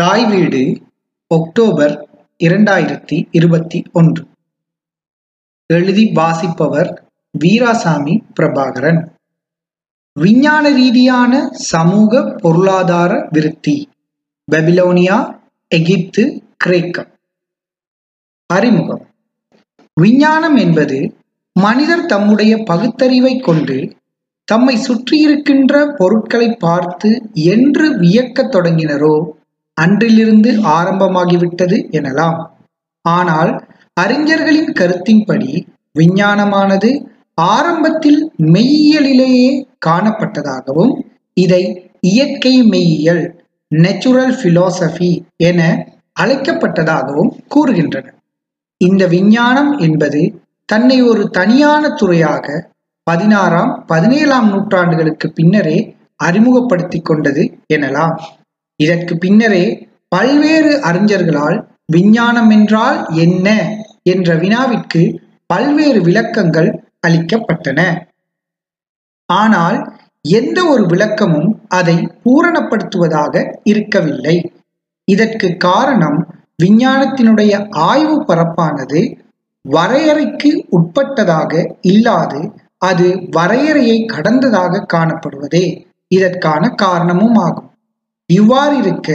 தாய் வீடு ஒக்டோபர் இரண்டாயிரத்தி இருபத்தி ஒன்று. எழுதி வாசிப்பவர் வீராசாமி பிரபாகரன். விஞ்ஞான ரீதியான சமூக பொருளாதார விருத்தி பெபிலோனியா எகிப்து கிரேக்கம் அறிமுகம். விஞ்ஞானம் என்பது மனிதர் தம்முடைய பகுத்தறிவை கொண்டு தம்மை சுற்றியிருக்கின்ற பொருட்களை பார்த்து என்று வியக்கத் தொடங்கினரோ அன்றிலிருந்து ஆரம்பமாகிவிட்டது எனலாம். ஆனால் அறிஞர்களின் கருத்தின்படி விஞ்ஞானமானது ஆரம்பத்தில் மெய்யியலிலேயே காணப்பட்டதாகவும் இதை இயற்கை மெய்யியல் நேச்சுரல் பிலோசபி என அழைக்கப்பட்டதாகவும் கூறுகின்றனர் இந்த விஞ்ஞானம் என்பது தன்னை ஒரு தனியான துறையாக பதினாறாம் பதினேழாம் நூற்றாண்டுகளுக்கு பின்னரே அறிமுகப்படுத்தி கொண்டது எனலாம். இதற்கு பின்னரே பல்வேறு அறிஞர்களால் விஞ்ஞானம் என்றால் என்ன என்ற வினாவிற்கு பல்வேறு விளக்கங்கள் அளிக்கப்பட்டன. ஆனால் எந்த ஒரு விளக்கமும் அதை பூரணப்படுத்துவதாக இருக்கவில்லை. இதற்கு காரணம் விஞ்ஞானத்தினுடைய ஆய்வு பரப்பானது வரையறைக்கு உட்பட்டதாக இல்லாது அது வரையறையை கடந்ததாக காணப்படுவதே. இதற்கான காரணமும் ஆகும். இவ்வாறு இருக்க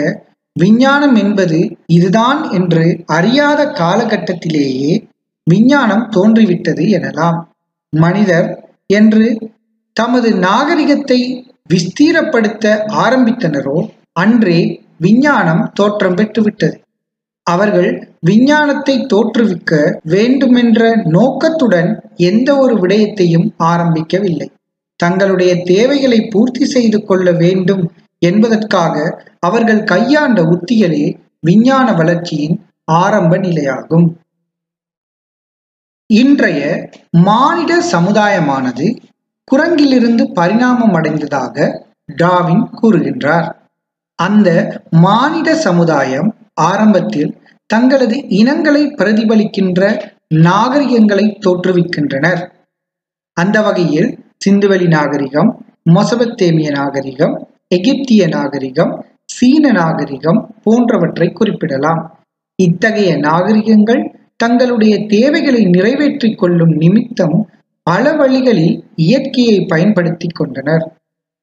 விஞ்ஞானம் என்பது இதுதான் என்று அறியாத காலகட்டத்திலேயே விஞ்ஞானம் தோன்றிவிட்டது எனலாம். மனிதர் என்று தமது நாகரிகத்தை விஸ்தீரப்படுத்த ஆரம்பித்தனரோ அன்றே விஞ்ஞானம் தோற்றம் பெற்றுவிட்டது. அவர்கள் விஞ்ஞானத்தை தோற்றுவிக்க வேண்டுமென்ற நோக்கத்துடன் எந்த ஒரு விடயத்தையும் ஆரம்பிக்கவில்லை. தங்களுடைய தேவைகளை பூர்த்தி செய்து கொள்ள வேண்டும் என்பதற்காக அவர்கள் கையாண்ட உத்திகளே விஞ்ஞான வளர்ச்சியின் ஆரம்ப நிலையாகும். இன்றைய மானிட சமுதாயமானது குரங்கிலிருந்து பரிணாமம் அடைந்ததாக டாவின் கூறுகின்றார். அந்த மானிட சமுதாயம் ஆரம்பத்தில் தங்களது இனங்களை பிரதிபலிக்கின்ற நாகரிகங்களை தோற்றுவிக்கின்றனர். அந்த வகையில் சிந்துவெளி நாகரிகம் மொசபத்தேமிய நாகரிகம் எகிப்திய நாகரிகம் சீன நாகரிகம் போன்றவற்றை குறிப்பிடலாம். இத்தகைய நாகரிகங்கள் தங்களுடைய தேவைகளை நிறைவேற்றிக் கொள்ளும் நிமித்தம் பல வழிகளில் இயற்கையை பயன்படுத்தி கொண்டனர்.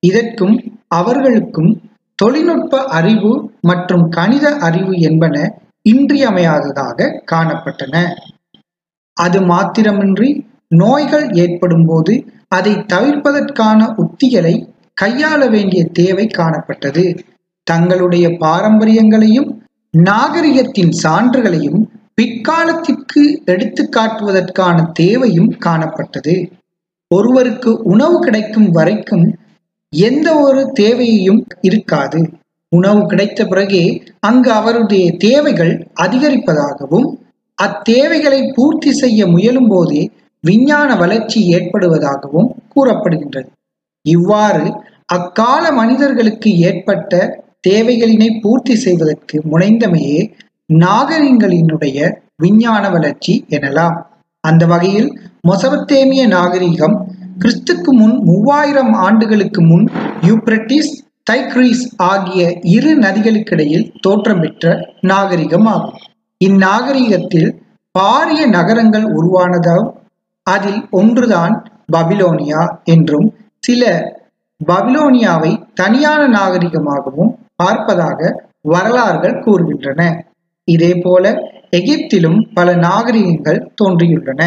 இதற்கும் அவர்களுக்கும் தொழில்நுட்ப அறிவு மற்றும் கணித அறிவு என்பன இன்றியமையாததாக காணப்பட்டன. அது மாத்திரமின்றி நோய்கள் ஏற்படும் போது அதை தவிர்ப்பதற்கான உத்திகளை கையாள வேண்டிய தேவை காணப்பட்டது. தங்களுடைய பாரம்பரியங்களையும் நாகரிகத்தின் சான்றுகளையும் பிற்காலத்திற்கு எடுத்து காட்டுவதற்கான தேவையும் காணப்பட்டது. ஒருவருக்கு உணவு கிடைக்கும் வரைக்கும் எந்த ஒரு தேவையும் இருக்காது. உணவு கிடைத்த பிறகே அங்கு அவருடைய தேவைகள் அதிகரிப்பதாகவும் அத்தேவைகளை பூர்த்தி செய்ய முயலும் போதே விஞ்ஞான வளர்ச்சி ஏற்படுவதாகவும் கூறப்படுகின்றது. இவ்வாறு அக்கால மனிதர்களுக்கு ஏற்பட்ட தேவைகளினை பூர்த்தி செய்வதற்கு முனைந்தமையே நாகரிகங்களினுடைய விஞ்ஞான வளர்ச்சி எனலாம். அந்த வகையில் மொசபத்தேமிய நாகரிகம் கிறிஸ்துக்கு முன் மூவாயிரம் ஆண்டுகளுக்கு முன் யூப்ரட்டிஸ் தைக்ரீஸ் ஆகிய இரு நதிகளுக்கிடையில் தோற்றம் பெற்ற நாகரிகம் ஆகும் இந்நாகரிகத்தில் பாரிய நகரங்கள் உருவானதால் அதில் ஒன்றுதான் பபிலோனியா என்றும் சில பபிலோனியாவை தனியான நாகரிகமாகவும் பார்ப்பதாக வரலாறுகள் கூறுகின்றன. இதே போல எகிப்திலும் பல நாகரிகங்கள் தோன்றியுள்ளன.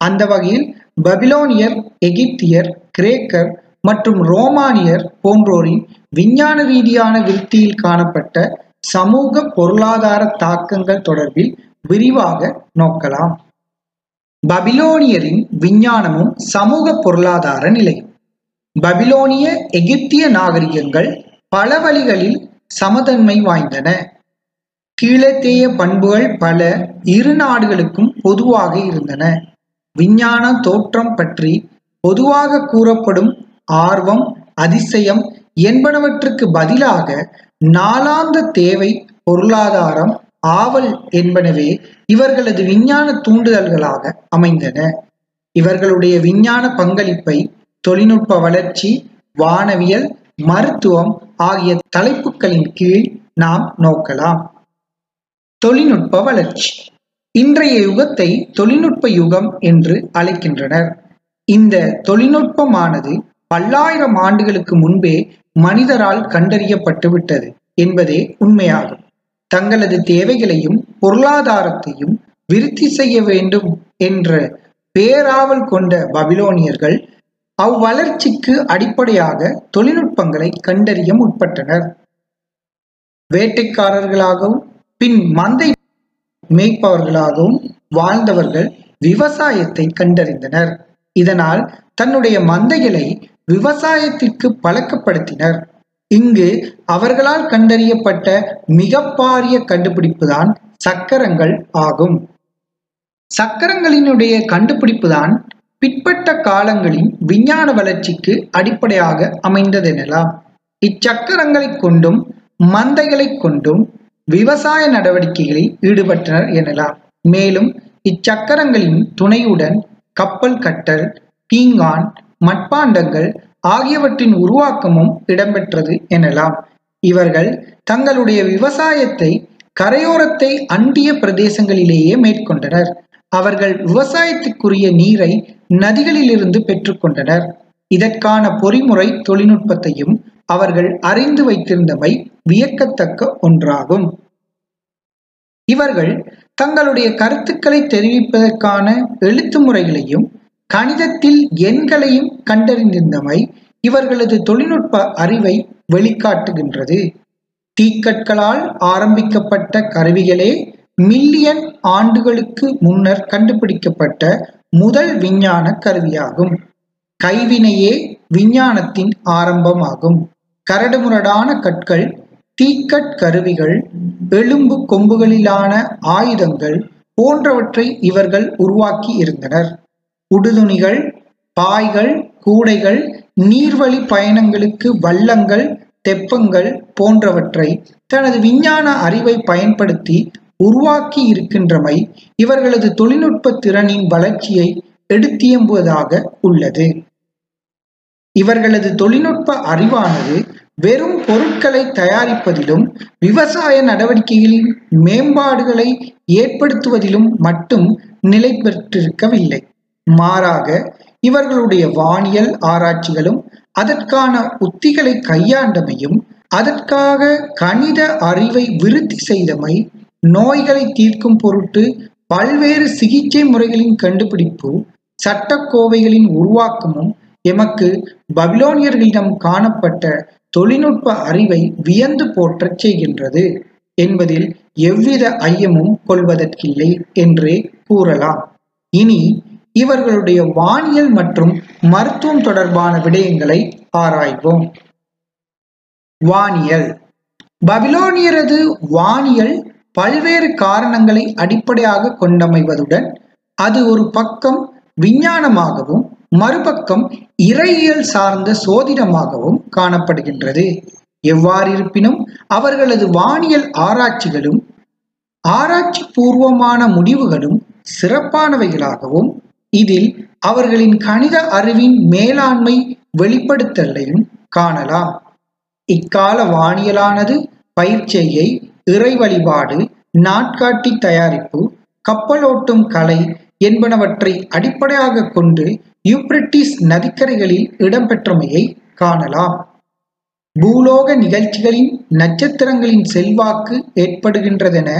அந்த வகையில் பபிலோனியர் எகிப்தியர் கிரேக்கர் மற்றும் ரோமானியர் போன்றோரின் விஞ்ஞான ரீதியான விருத்தியில் காணப்பட்ட சமூக பொருளாதார தாக்கங்கள் தொடர்பில் விரிவாக நோக்கலாம். பபிலோனியரின் விஞ்ஞானமும் சமூக பொருளாதார நிலையும். பபிலோனிய எகிப்திய நாகரிகங்கள் பல வழிகளில் சமதன்மை வாய்ந்தன. கீழத்தேய பண்புகள் பல இரு நாடுகளுக்கும் பொதுவாக இருந்தன. விஞ்ஞான தோற்றம் பற்றி பொதுவாக கூறப்படும் ஆர்வம் அதிசயம் என்பனவற்றுக்கு பதிலாக நாளாந்த தேவை பொருளாதாரம் ஆவல் என்பனவே இவர்களது விஞ்ஞான தூண்டுதல்களாக அமைந்தன. இவர்களுடைய விஞ்ஞான பங்களிப்பை தொழில்நுட்ப வளர்ச்சி வானவியல் மருத்துவம் ஆகிய தலைப்புகளின் கீழ் நாம் நோக்கலாம். தொழில்நுட்ப வளர்ச்சி. இன்றைய யுகத்தை தொழில்நுட்ப யுகம் என்று அழைக்கின்றனர். இந்த தொழில்நுட்பமானது பல்லாயிரம் ஆண்டுகளுக்கு முன்பே மனிதரால் கண்டறியப்பட்டு விட்டது என்பதே உண்மையாகும். தங்களது தேவைகளையும் பொருளாதாரத்தையும் விருத்தி செய்ய வேண்டும் என்ற பேராவல் கொண்ட பபிலோனியர்கள் அவ்வளர்ச்சிக்கு அடிப்படையாக தொழில்நுட்பங்களை கண்டறிய முற்பட்டனர். வேட்டைக்காரர்களாகவும் பின் மந்தை மேய்ப்பவர்களாகவும் வாழ்ந்தவர்கள் விவசாயத்தை கண்டறிந்தனர். இதனால் தன்னுடைய மந்தைகளை விவசாயத்திற்கு பழக்கப்படுத்தினர். இங்கு அவர்களால் கண்டறியப்பட்ட மிக பாரிய கண்டுபிடிப்புதான் சக்கரங்கள் ஆகும். சக்கரங்களினுடைய கண்டுபிடிப்புதான் பிற்பட்ட காலங்களின் விஞ்ஞான வளர்ச்சிக்கு அடிப்படையாக அமைந்ததெனலாம். இச்சக்கரங்களை கொண்டும் மந்தைகளை கொண்டும் விவசாய நடவடிக்கைகளில் ஈடுபட்டனர் எனலாம். மேலும் இச்சக்கரங்களின் துணையுடன் கப்பல் கட்டல் பீங்கான் மட்பாண்டங்கள் ஆகியவற்றின் உருவாக்கமும் இடம்பெற்றது எனலாம். இவர்கள் தங்களுடைய விவசாயத்தை கரையோரத்தை அண்டிய பிரதேசங்களிலேயே மேற்கொண்டனர். அவர்கள் விவசாயத்துக்குரிய நீரை நதிகளிலிருந்து பெற்றுக்கொண்டனர். இதற்கான பொறிமுறை தொழில்நுட்பத்தையும் அவர்கள் அறிந்து வைத்திருந்தவை வியக்கத்தக்க ஒன்றாகும். இவர்கள் தங்களுடைய கருத்துக்களை தெரிவிப்பதற்கான எழுத்து முறைகளையும் கணிதத்தில் எண்களையும் கண்டறிந்திருந்தமை இவர்களது தொழில்நுட்ப அறிவை வெளிக்காட்டுகின்றது. தீக்கற்களால் ஆரம்பிக்கப்பட்ட கருவிகளே மில்லியன் ஆண்டுகளுக்கு முன்னர் கண்டுபிடிக்கப்பட்ட முதல் விஞ்ஞான கருவியாகும். கைவினையே விஞ்ஞானத்தின் ஆரம்பமாகும். கரடுமுரடான கற்கள் தீக்கட் கருவிகள் எலும்பு கொம்புகளிலான ஆயுதங்கள் போன்றவற்றை இவர்கள் உருவாக்கி இருந்தனர். உடுதுணிகள் பாய்கள் கூடைகள் நீர்வழி பயணங்களுக்கு வள்ளங்கள் தெப்பங்கள் போன்றவற்றை தனது விஞ்ஞான அறிவை பயன்படுத்தி உருவாக்கி இருக்கின்றமை இவர்களது தொழில்நுட்ப திறனின் வளர்ச்சியை எடுத்தியம்புவதாக உள்ளது. இவர்களது தொழில்நுட்ப அறிவானது வெறும் பொருட்களை தயாரிப்பதிலும் விவசாய நடவடிக்கைகளின் மேம்பாடுகளை ஏற்படுத்துவதிலும் மட்டும் நிலை பெற்றிருக்கவில்லை. மாறாக இவர்களுடைய வானியல் ஆராய்ச்சிகளும் அதற்கான உத்திகளை கையாண்டமையும் அதற்காக கணித அறிவை விருத்தி செய்தமை நோய்களை தீர்க்கும் பொருட்டு பல்வேறு சிகிச்சை முறைகளின் கண்டுபிடிப்பு சட்டக்கோவைகளின் உருவாக்கமும் எமக்கு பபிலோனியர்களிடம் காணப்பட்ட தொழில்நுட்ப அறிவை வியந்து போற்றச் செய்கின்றது என்பதில் எவ்வித ஐயமும் கொள்வதற்கில்லை என்றே கூறலாம். இனி இவர்களுடைய வானியல் மற்றும் மருத்துவம் தொடர்பான விடயங்களை ஆராய்வோம். வானியல். பபிலோனியரது வானியல் பல்வேறு காரணங்களை அடிப்படையாக கொண்டமைவதுடன் அது ஒரு பக்கம் விஞ்ஞானமாகவும் மறுபக்கம் இறையியல் சார்ந்த சோதிடமாகவும் காணப்படுகின்றது. எவ்வாறிருப்பினும் அவர்களது வானியல் ஆராய்ச்சிகளும் ஆராய்ச்சி பூர்வமான முடிவுகளும் சிறப்பானவைகளாகவும் இதில் அவர்களின் கணித அறிவின் மேலாண்மை வெளிப்படுத்தலையும் காணலாம். இக்கால வானியலானது பயிற்சியை இறை வழிபாடு நாட்காட்டி தயாரிப்பு கப்பலோட்டும் கலை என்பனவற்றை அடிப்படையாக கொண்டு யூப்ரட்டிஸ் நதிக்கரைகளில் இடம்பெற்றமையை காணலாம். பூலோக நிகழ்ச்சிகளின் நட்சத்திரங்களின் செல்வாக்கு ஏற்படுகின்றதென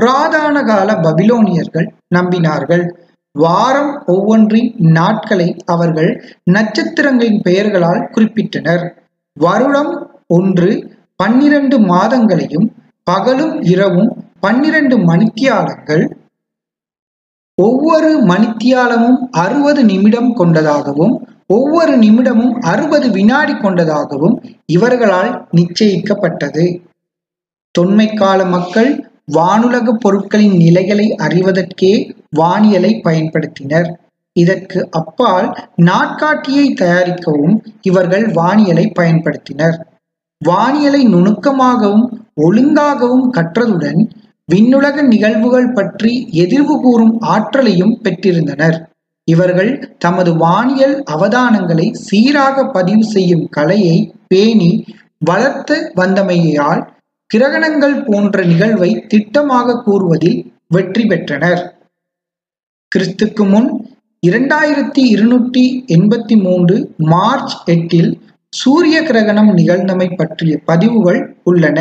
புராதான கால பபிலோனியர்கள் நம்பினார்கள். வாரம் ஒவ்வொன்றின் நாட்களை அவர்கள் நட்சத்திரங்களின் பெயர்களால் குறிப்பிட்டனர். வருடம் ஒன்று பன்னிரண்டு மாதங்களையும் பகலும் இரவும் பன்னிரண்டு மணித்தியாலங்கள் ஒவ்வொரு மணித்தியாலமும் அறுபது நிமிடம் கொண்டதாகவும் ஒவ்வொரு நிமிடமும் அறுபது வினாடி கொண்டதாகவும் இவர்களால் நிச்சயிக்கப்பட்டது. தொன்மை கால மக்கள் வானுலக பொருட்களின் நிலைகளை அறிவதற்கே வானியலை பயன்படுத்தினர். இதற்கு அப்பால் நாட்காட்டியை தயாரிக்கவும் இவர்கள் வானியலை பயன்படுத்தினர். வானியலை நுணுக்கமாகவும் ஒழுங்காகவும் கற்றதுடன் விண்ணுலக நிகழ்வுகள் பற்றி எதிர்வு கூறும் ஆற்றலையும் பெற்றிருந்தனர். இவர்கள் தமது வானியல் அவதானங்களை சீராக பதிவு செய்யும் கலையை பேணி வளர்த்து வந்தமையால் கிரகணங்கள் போன்ற நிகழ்வை திட்டமாக கூறுவதில் வெற்றி பெற்றனர். கிறிஸ்துக்கு முன் இரண்டாயிரத்தி இருநூற்றி எண்பத்தி மூன்று மார்ச் எட்டில் சூரிய கிரகணம் நிகழ்ந்தமை பற்றிய பதிவுகள் உள்ளன.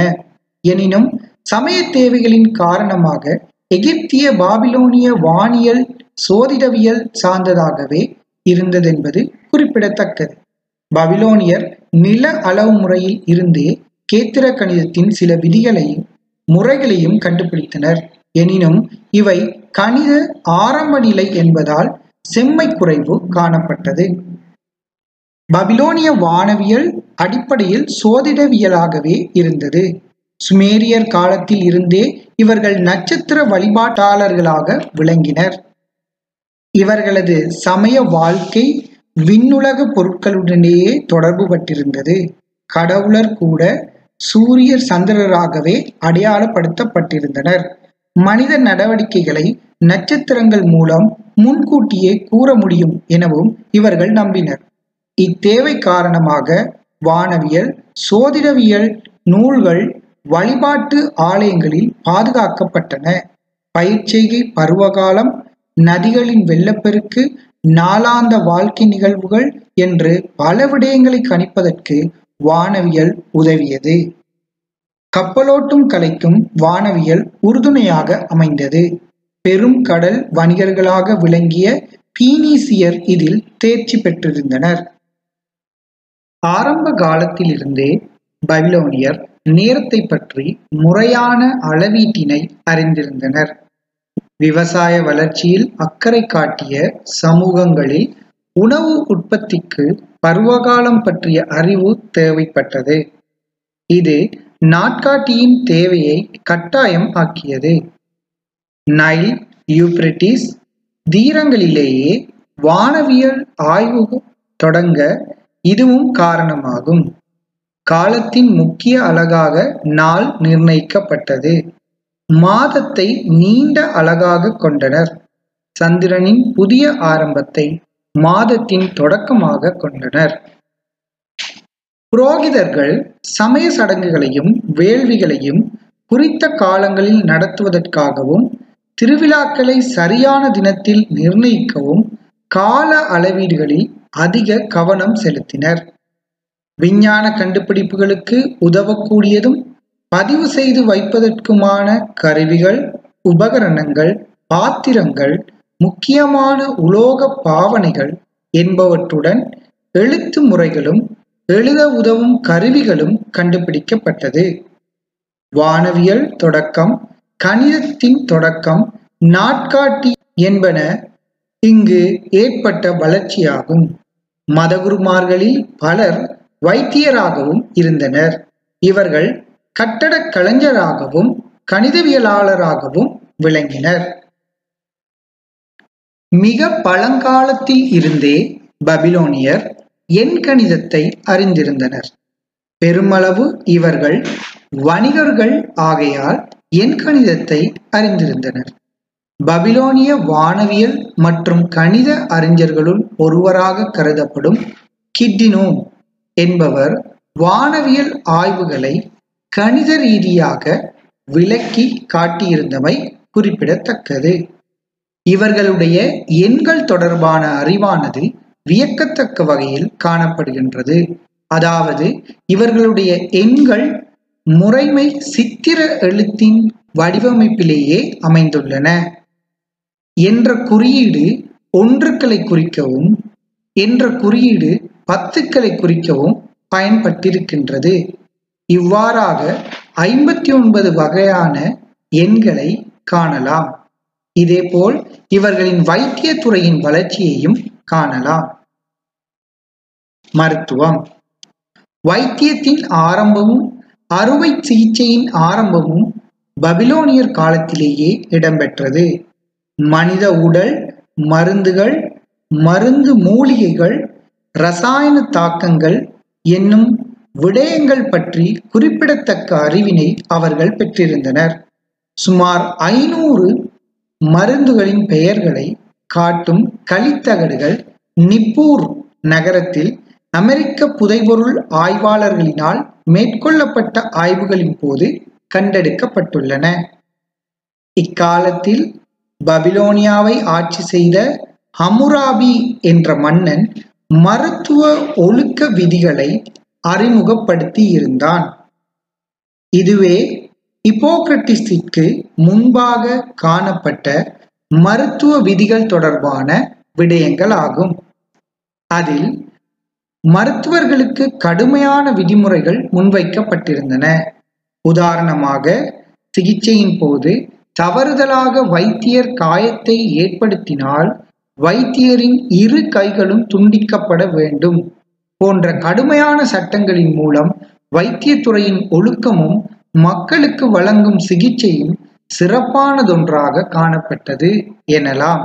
எனினும் சமய தேவைகளின் காரணமாக எகிப்திய பாபிலோனிய வானியல் சோதிடவியல் சார்ந்ததாகவே இருந்ததென்பது குறிப்பிடத்தக்கது. பபிலோனியர் நில அளவு முறையில் இருந்தே கேத்திர கணிதத்தின் சில விதிகளையும் முறைகளையும் கண்டுபிடித்தனர். எனினும் இவை கணித ஆரம்ப நிலை என்பதால் செம்மை குறைவு காணப்பட்டது. பபிலோனிய வானவியல் அடிப்படையில் சோதிடவியலாகவே இருந்தது. சுமேரியர் காலத்தில் இருந்தே இவர்கள் நட்சத்திர வழிபாட்டாளர்களாக விளங்கினர். இவர்களது சமய வாழ்க்கை விண்ணுலக பொருட்களுடனேயே தொடர்பு பட்டிருந்தது. கடவுளர் கூட சூரியர் சந்திரராகவே அடையாளப்படுத்தப்பட்டிருந்தனர். மனித நடவடிக்கைகளை நட்சத்திரங்கள் மூலம் முன்கூட்டியே கூற முடியும் எனவும் இவர்கள் நம்பினர். இத்தேவை காரணமாக வானவியல் சோதிடவியல் நூல்கள் வழிபாட்டு ஆலயங்களில் பாதுகாக்கப்பட்டன. பயிர்ச்செய்கை பருவகாலம் நதிகளின் வெள்ளப்பெருக்கு நாளாந்த வாழ்க்கை நிகழ்வுகள் என்று பல விடயங்களை கணிப்பதற்கு வானவியல் உதவியது. கப்பலோட்டும் கலைக்கும் வானவியல் உறுதுணையாக அமைந்தது. பெரும் கடல் வணிகர்களாக விளங்கிய பீனீசியர் இதில் தேர்ச்சி பெற்றிருந்தனர். ஆரம்ப காலத்திலிருந்தே பபிலோனியர் நேரத்தை பற்றி முறையான அளவீட்டினை அறிந்திருந்தனர். விவசாய வளர்ச்சியில் அக்கறை காட்டிய சமூகங்களில் உணவு உற்பத்திக்கு பருவகாலம் பற்றிய அறிவு தேவைப்பட்டது. இது நாட்காட்டியின் தேவையை கட்டாயம் ஆக்கியது. நைல் யூப்ரிட்டிஸ் தீரங்களிலேயே வானவியல் ஆய்வு தொடங்க இதுவும் காரணமாகும். காலத்தின் முக்கிய அழகாக நாள் நிர்ணயிக்கப்பட்டது. மாதத்தை நீண்ட அழகாக கொண்டனர். சந்திரனின் புதிய ஆரம்பத்தை மாதத்தின் தொடக்கமாக கொண்டனர். புரோகிதர்கள் சமய சடங்குகளையும் வேள்விகளையும் குறித்த காலங்களில் நடத்துவதற்காகவும் திருவிழாக்களை சரியான தினத்தில் நிர்ணயிக்கவும் கால அளவீடுகளில் அதிக கவனம் செலுத்தினர். விஞ்ஞான கண்டுபிடிப்புகளுக்கு உதவக்கூடியதும் பதிவு செய்து வைப்பதற்குமான கருவிகள் உபகரணங்கள் பாத்திரங்கள் முக்கியமான உலோக பாவனைகள் என்பவற்றுடன் எழுத்து முறைகளும் எழுத உதவும் கருவிகளும் கண்டுபிடிக்கப்பட்டது. வானவியல் தொடக்கம் கணிதத்தின் தொடக்கம் நாட்காட்டி என்பன இங்கு ஏற்பட்ட வளர்ச்சியாகும். மதகுருமார்களில் பலர் வைத்தியராகவும் இருந்தனர். இவர்கள் கட்டடக் கலைஞராகவும் கணிதவியலாளராகவும் விளங்கினர். மிக பழங்காலத்தில் இருந்தே பபிலோனியர் எண்கணிதத்தை அறிந்திருந்தனர். பெருமளவு இவர்கள் வணிகர்கள் ஆகையால் எண்கணிதத்தை அறிந்திருந்தனர். பபிலோனிய வானவியல் மற்றும் கணித அறிஞர்களுள் ஒருவராக கருதப்படும் கிட்டினோம் என்பவர் வானவியல் ஆய்வுகளை கணித ரீதியாக விளக்கி காட்டியிருந்தமை குறிப்பிடத்தக்கது. இவர்களுடைய எண்கள் தொடர்பான அறிவானது வியக்கத்தக்க வகையில் காணப்படுகின்றது. அதாவது இவர்களுடைய எண்கள் முறைமை சித்திர எழுத்தின் வடிவமைப்பிலேயே அமைந்துள்ளன. என்ற குறியீடு ஒன்றுக்களை குறிக்கவும் என்ற குறியீடு பத்துக்களை குறிக்கவும் பயன்பட்டிருக்கின்றது. இவ்வாறாக ஐம்பத்தி ஒன்பது வகையான எண்களை காணலாம். இதேபோல் இவர்களின் வைத்திய துறையின் வளர்ச்சியையும் காணலாம். மருத்துவம். வைத்தியத்தின் ஆரம்பமும் அறுவை சிகிச்சையின் ஆரம்பமும் பபிலோனியர் காலத்திலேயே இடம்பெற்றது. மனித உடல் மருந்துகள் மருந்து மூலிகைகள் ரசாயன தாக்கங்கள் என்னும் விடயங்கள் பற்றி குறிப்பிடத்தக்க அறிவினை அவர்கள் பெற்றிருந்தனர். சுமார் ஐநூறு மருந்துகளின் பெயர்களை காட்டும் கலித்தகடுகள் நிப்பூர் நகரத்தில் அமெரிக்க புதைபொருள் ஆய்வாளர்களினால் மேற்கொள்ளப்பட்ட ஆய்வுகளின் போது கண்டெடுக்கப்பட்டுள்ளன. இக்காலத்தில் பபிலோனியாவை ஆட்சி செய்த ஹமுராபி என்ற மன்னன் மருத்துவ ஒழுக்க விதிகளை அறிமுகப்படுத்தி இருந்தான். இதுவே இப்போக்ரட்டிஸிற்கு முன்பாக காணப்பட்ட மருத்துவ விதிகள் தொடர்பான விடயங்கள் ஆகும் அதில் மருத்துவர்களுக்கு கடுமையான விதிமுறைகள் முன்வைக்கப்பட்டிருந்தன. உதாரணமாக சிகிச்சையின் போது தவறுதலாக வைத்தியர் காயத்தை ஏற்படுத்தினால் வைத்தியரின் இரு கைகளும் துண்டிக்கப்பட வேண்டும் போன்ற கடுமையான சட்டங்களின் மூலம் வைத்தியத்துறையின் ஒழுக்கமும் மக்களுக்கு வழங்கும் சிகிச்சையும் சிறப்பானதொன்றாக காணப்பட்டது எனலாம்.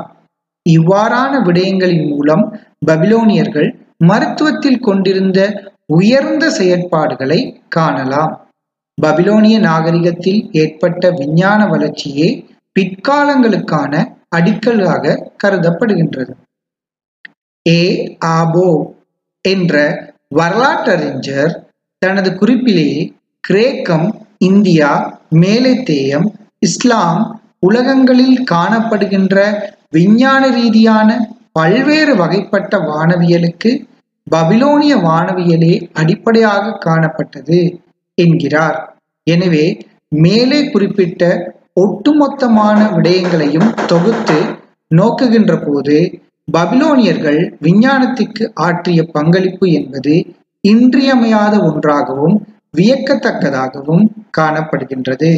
இவ்வாறான விடயங்களின் மூலம் பபிலோனியர்கள் மருத்துவத்தில் கொண்டிருந்த உயர்ந்த செயற்பாடுகளை காணலாம். பபிலோனிய நாகரிகத்தில் ஏற்பட்ட விஞ்ஞான வளர்ச்சியே பிற்காலங்களுக்கான அடிக்கலாக கருதப்படுகின்றது. ஏ. ஆபோ என்ற வரலாற்றறிஞர் தனது குறிப்பிலேயே கிரேக்கம் இந்தியா மேலைத்தேயம் இஸ்லாம் உலகங்களில் காணப்படுகின்ற விஞ்ஞான ரீதியான பல்வேறு வகைப்பட்ட வானவியலுக்கு பபிலோனிய வானவியலே அடிப்படையாக காணப்பட்டது. என்கிறார். எனவே மேலே குறிப்பிட்ட ஒட்டுமொத்தமான விடயங்களையும் தொகுத்து நோக்குகின்ற போது பபிலோனியர்கள் விஞ்ஞானத்திற்கு ஆற்றிய பங்களிப்பு என்பது இன்றியமையாத ஒன்றாகவும் வியக்கத்தக்கதாகவும் காணப்படுகின்றது.